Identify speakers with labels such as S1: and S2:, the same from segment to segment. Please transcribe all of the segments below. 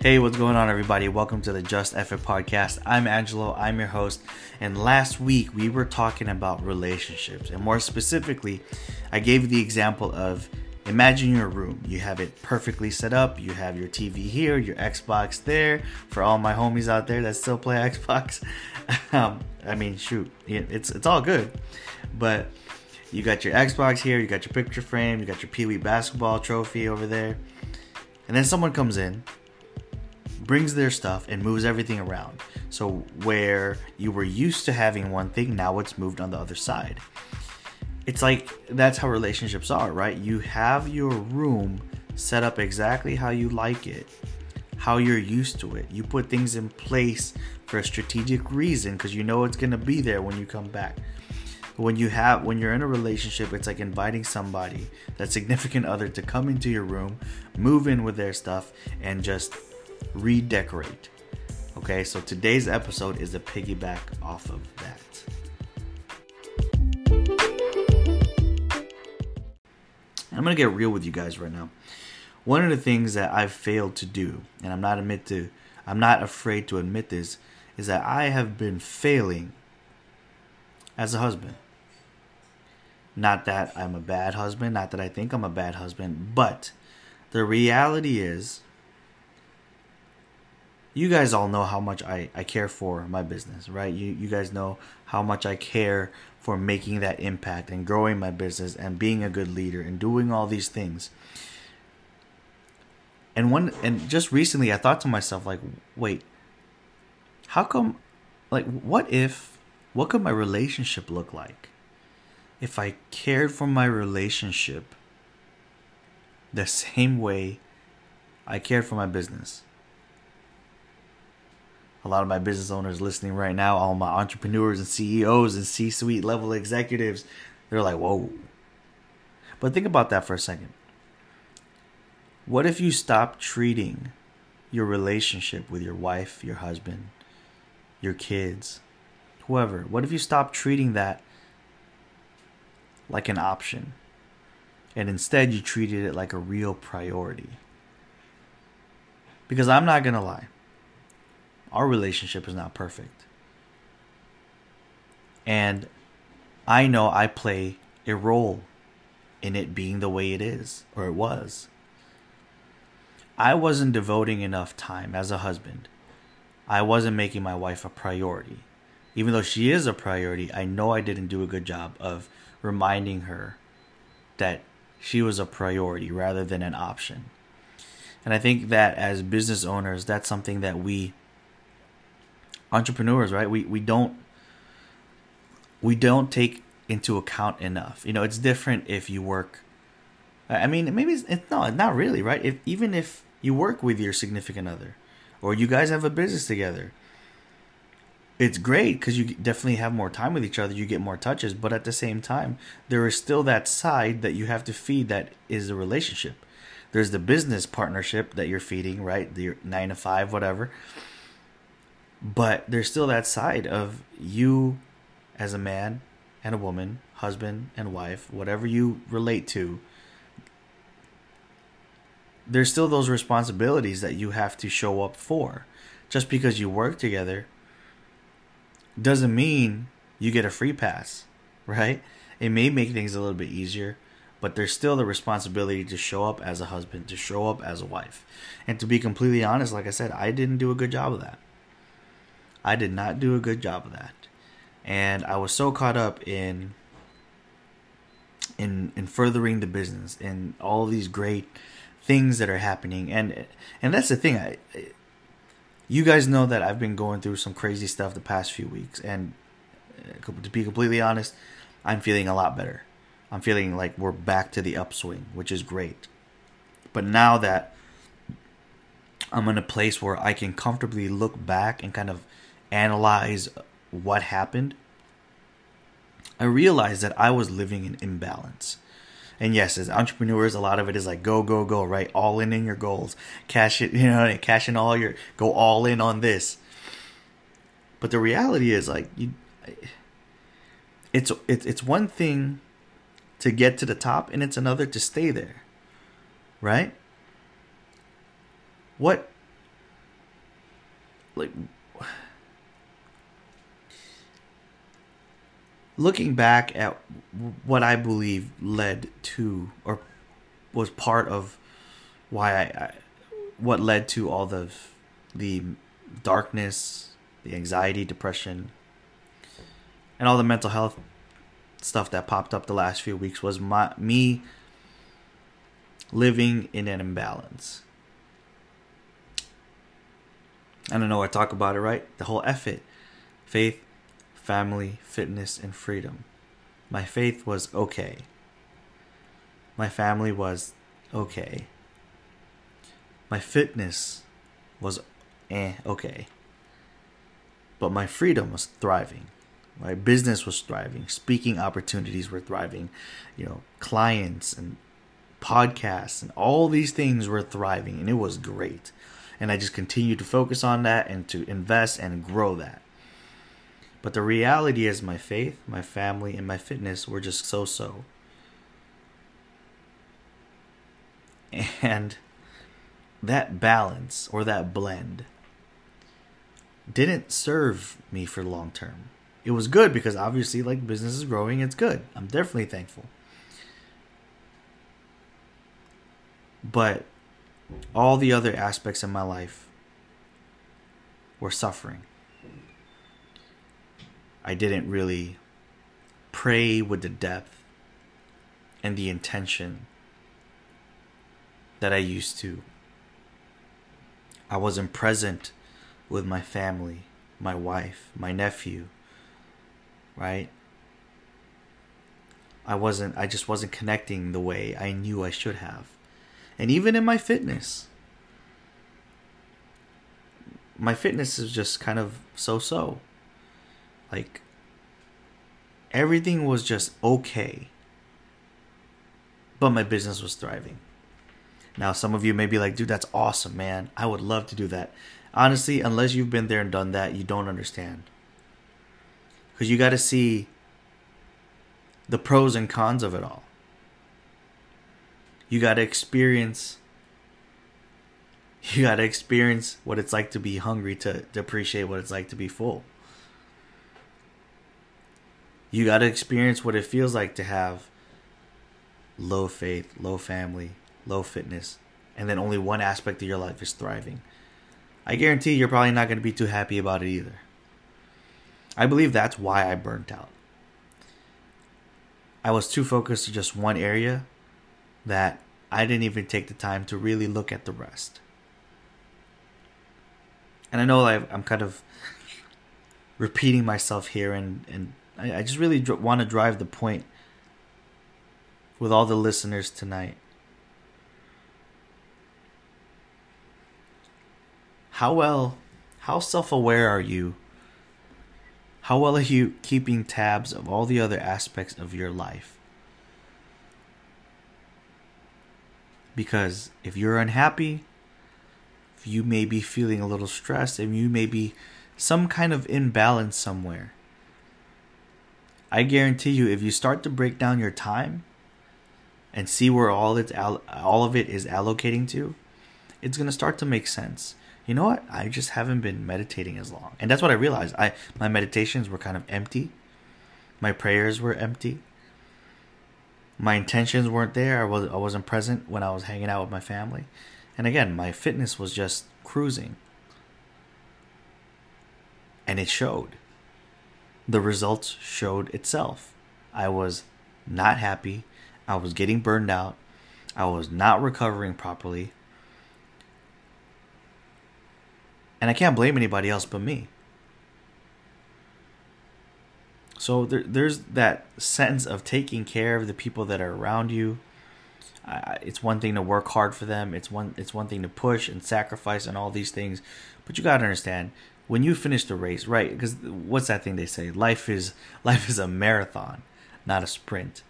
S1: Hey, what's going on, everybody? Welcome to the Just Effort podcast. I'm Angelo, I'm your host. And last week we were talking about relationships, and more specifically, I gave the example of imagine your room. You have it perfectly set up, you have your TV here, your Xbox there. For all my homies out there that still play Xbox, um, I mean, shoot, it's, it's all good. But you got your Xbox here, you got your picture frame, you got your Pee Wee basketball trophy over there. And then someone comes in brings their stuff and moves everything around. So where you were used to having one thing, now it's moved on the other side. It's like that's how relationships are, right? You have your room set up exactly how you like it, how you're used to it. You put things in place for a strategic reason because you know it's going to be there when you come back. When you have when you're in a relationship, it's like inviting somebody, that significant other to come into your room, move in with their stuff and just redecorate. Okay, so today's episode is a piggyback off of that. I'm gonna get real with you guys right now. One of the things that I've failed to do, and I'm not admit to, I'm not afraid to admit this, is that I have been failing as a husband. Not that I'm a bad husband, not that I think I'm a bad husband, but the reality is you guys all know how much I, I care for my business, right? You you guys know how much I care for making that impact and growing my business and being a good leader and doing all these things. And one and just recently I thought to myself like, wait, how come like what if what could my relationship look like if I cared for my relationship the same way I cared for my business? A lot of my business owners listening right now, all my entrepreneurs and CEOs and C suite level executives, they're like, whoa. But think about that for a second. What if you stop treating your relationship with your wife, your husband, your kids, whoever? What if you stop treating that like an option and instead you treated it like a real priority? Because I'm not going to lie our relationship is not perfect. And I know I play a role in it being the way it is, or it was. I wasn't devoting enough time as a husband. I wasn't making my wife a priority. Even though she is a priority, I know I didn't do a good job of reminding her that she was a priority rather than an option. And I think that as business owners, that's something that we entrepreneurs, right? We we don't we don't take into account enough. You know, it's different if you work. I mean, maybe it's, it's no, not really, right? If even if you work with your significant other, or you guys have a business together, it's great because you definitely have more time with each other. You get more touches, but at the same time, there is still that side that you have to feed. That is the relationship. There's the business partnership that you're feeding, right? The nine to five, whatever but there's still that side of you as a man and a woman, husband and wife, whatever you relate to. There's still those responsibilities that you have to show up for. Just because you work together doesn't mean you get a free pass, right? It may make things a little bit easier, but there's still the responsibility to show up as a husband, to show up as a wife. And to be completely honest, like I said, I didn't do a good job of that. I did not do a good job of that. And I was so caught up in in in furthering the business and all these great things that are happening. And and that's the thing I you guys know that I've been going through some crazy stuff the past few weeks. And uh, to be completely honest I'm feeling a lot better. I'm feeling like we're back to the upswing which is great. But now that I'm in a place where I can comfortably look back and kind of analyze what happened, I realized that I was living in imbalance. And yes, as entrepreneurs, a lot of it is like go, go, go, right? All in in your goals, cash it, you know, cash in all your, go all in on this. But the reality is, like, you, it's it's it's one thing to get to the top, and it's another to stay there, right? What like looking back at what I believe led to or was part of why I, I what led to all the the darkness, the anxiety, depression, and all the mental health stuff that popped up the last few weeks was my me living in an imbalance. I don't know. I talk about it right. The whole effort, faith, family, fitness, and freedom. My faith was okay. My family was okay. My fitness was eh, okay. But my freedom was thriving. My business was thriving. Speaking opportunities were thriving. You know, clients and podcasts and all these things were thriving, and it was great. And I just continued to focus on that and to invest and grow that. But the reality is, my faith, my family, and my fitness were just so so. And that balance or that blend didn't serve me for long term. It was good because obviously, like business is growing, it's good. I'm definitely thankful. But all the other aspects of my life were suffering. I didn't really pray with the depth and the intention that I used to. I wasn't present with my family, my wife, my nephew, right? I wasn't I just wasn't connecting the way I knew I should have. And even in my fitness, my fitness is just kind of so-so. Like everything was just okay. But my business was thriving. Now, some of you may be like, dude, that's awesome, man. I would love to do that. Honestly, unless you've been there and done that, you don't understand. Because you got to see the pros and cons of it all. You got to experience. You got to experience what it's like to be hungry to, to appreciate what it's like to be full. You got to experience what it feels like to have low faith, low family, low fitness, and then only one aspect of your life is thriving. I guarantee you're probably not going to be too happy about it either. I believe that's why I burnt out. I was too focused to just one area that I didn't even take the time to really look at the rest. And I know I'm kind of repeating myself here and, and I, I just really dr- want to drive the point with all the listeners tonight. How well, how self aware are you? How well are you keeping tabs of all the other aspects of your life? Because if you're unhappy, if you may be feeling a little stressed, and you may be some kind of imbalance somewhere, I guarantee you, if you start to break down your time and see where all it's all of it is allocating to, it's gonna start to make sense. You know what? I just haven't been meditating as long, and that's what I realized. I my meditations were kind of empty. My prayers were empty. My intentions weren't there. I was I wasn't present when I was hanging out with my family, and again, my fitness was just cruising, and it showed the results showed itself. I was not happy. I was getting burned out. I was not recovering properly. And I can't blame anybody else but me. So there, there's that sense of taking care of the people that are around you. Uh, it's one thing to work hard for them. It's one it's one thing to push and sacrifice and all these things, but you got to understand when you finish the race, right? Because what's that thing they say? Life is life is a marathon, not a sprint.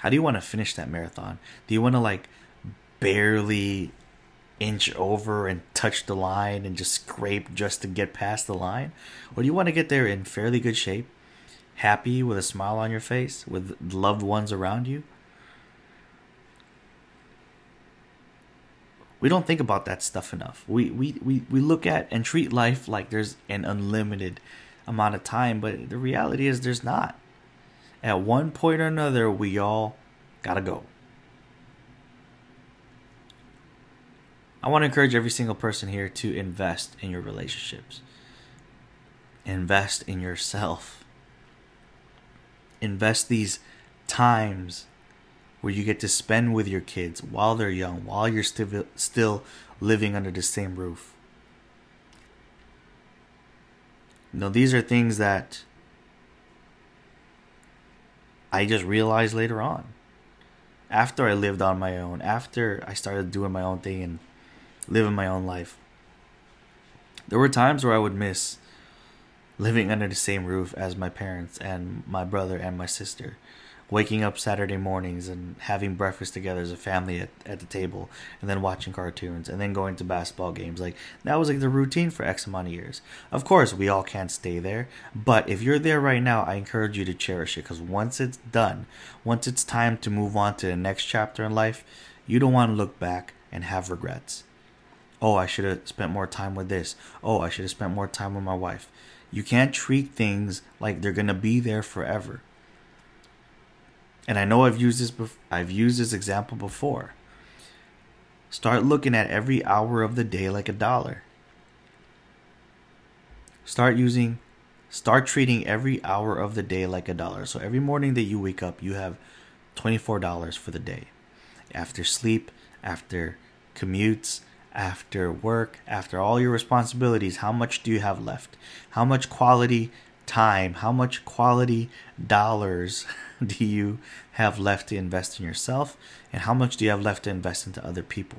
S1: How do you want to finish that marathon? Do you want to like barely inch over and touch the line and just scrape just to get past the line? Or do you want to get there in fairly good shape, happy with a smile on your face, with loved ones around you? We don't think about that stuff enough. We, we, we, we look at and treat life like there's an unlimited amount of time, but the reality is there's not. At one point or another, we all gotta go. I want to encourage every single person here to invest in your relationships. Invest in yourself. Invest these times where you get to spend with your kids while they're young, while you're still still living under the same roof. Now, these are things that I just realized later on. After I lived on my own, after I started doing my own thing and living my own life. There were times where I would miss living under the same roof as my parents and my brother and my sister waking up Saturday mornings and having breakfast together as a family at, at the table and then watching cartoons and then going to basketball games. Like that was like the routine for X amount of years. Of course, we all can't stay there, but if you're there right now, I encourage you to cherish it because once it's done, once it's time to move on to the next chapter in life, you don't want to look back and have regrets. Oh, I should have spent more time with this. Oh, I should have spent more time with my wife. You can't treat things like they're going to be there forever and I know I've used this bef- I've used this example before. Start looking at every hour of the day like a dollar. Start using start treating every hour of the day like a dollar. So every morning that you wake up, you have $24 for the day. After sleep, after commutes, after work, after all your responsibilities, how much do you have left? How much quality time, how much quality dollars do you have left to invest in yourself, and how much do you have left to invest into other people?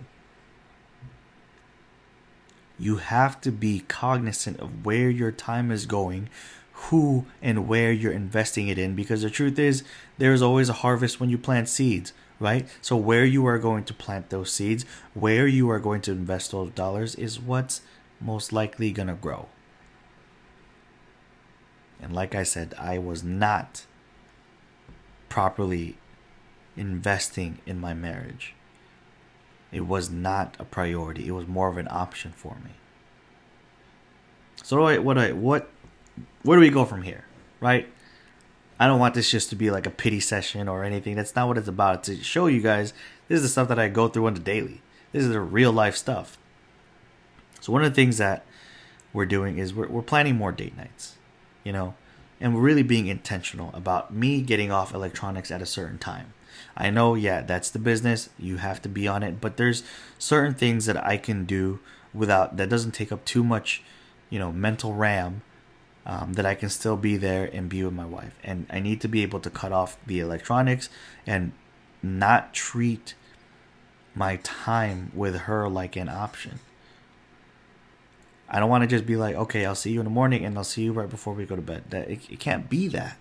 S1: You have to be cognizant of where your time is going, who and where you're investing it in, because the truth is, there's always a harvest when you plant seeds, right? So, where you are going to plant those seeds, where you are going to invest those dollars, is what's most likely going to grow. And like I said, I was not properly investing in my marriage. It was not a priority. It was more of an option for me. So what what what where do we go from here, right? I don't want this just to be like a pity session or anything. That's not what it's about. It's to show you guys this is the stuff that I go through on the daily. This is the real life stuff. So one of the things that we're doing is we're, we're planning more date nights you know, and really being intentional about me getting off electronics at a certain time. I know, yeah, that's the business. You have to be on it, but there's certain things that I can do without that doesn't take up too much, you know, mental RAM. Um, that I can still be there and be with my wife, and I need to be able to cut off the electronics and not treat my time with her like an option. I don't want to just be like, okay, I'll see you in the morning and I'll see you right before we go to bed. That it, it can't be that.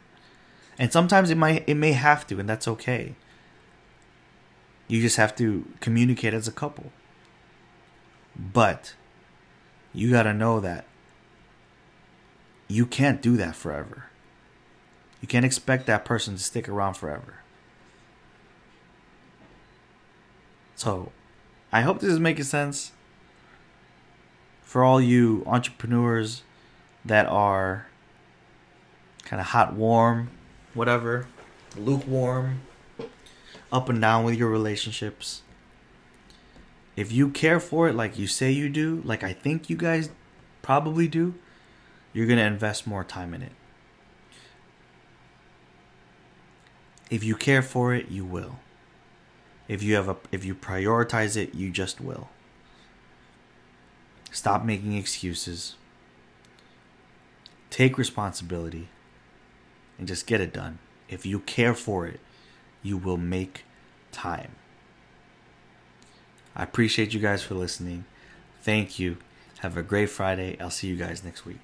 S1: And sometimes it might it may have to, and that's okay. You just have to communicate as a couple. But you got to know that you can't do that forever. You can't expect that person to stick around forever. So, I hope this is making sense for all you entrepreneurs that are kind of hot, warm, whatever, lukewarm, up and down with your relationships. If you care for it like you say you do, like I think you guys probably do, you're going to invest more time in it. If you care for it, you will. If you have a if you prioritize it, you just will. Stop making excuses. Take responsibility and just get it done. If you care for it, you will make time. I appreciate you guys for listening. Thank you. Have a great Friday. I'll see you guys next week.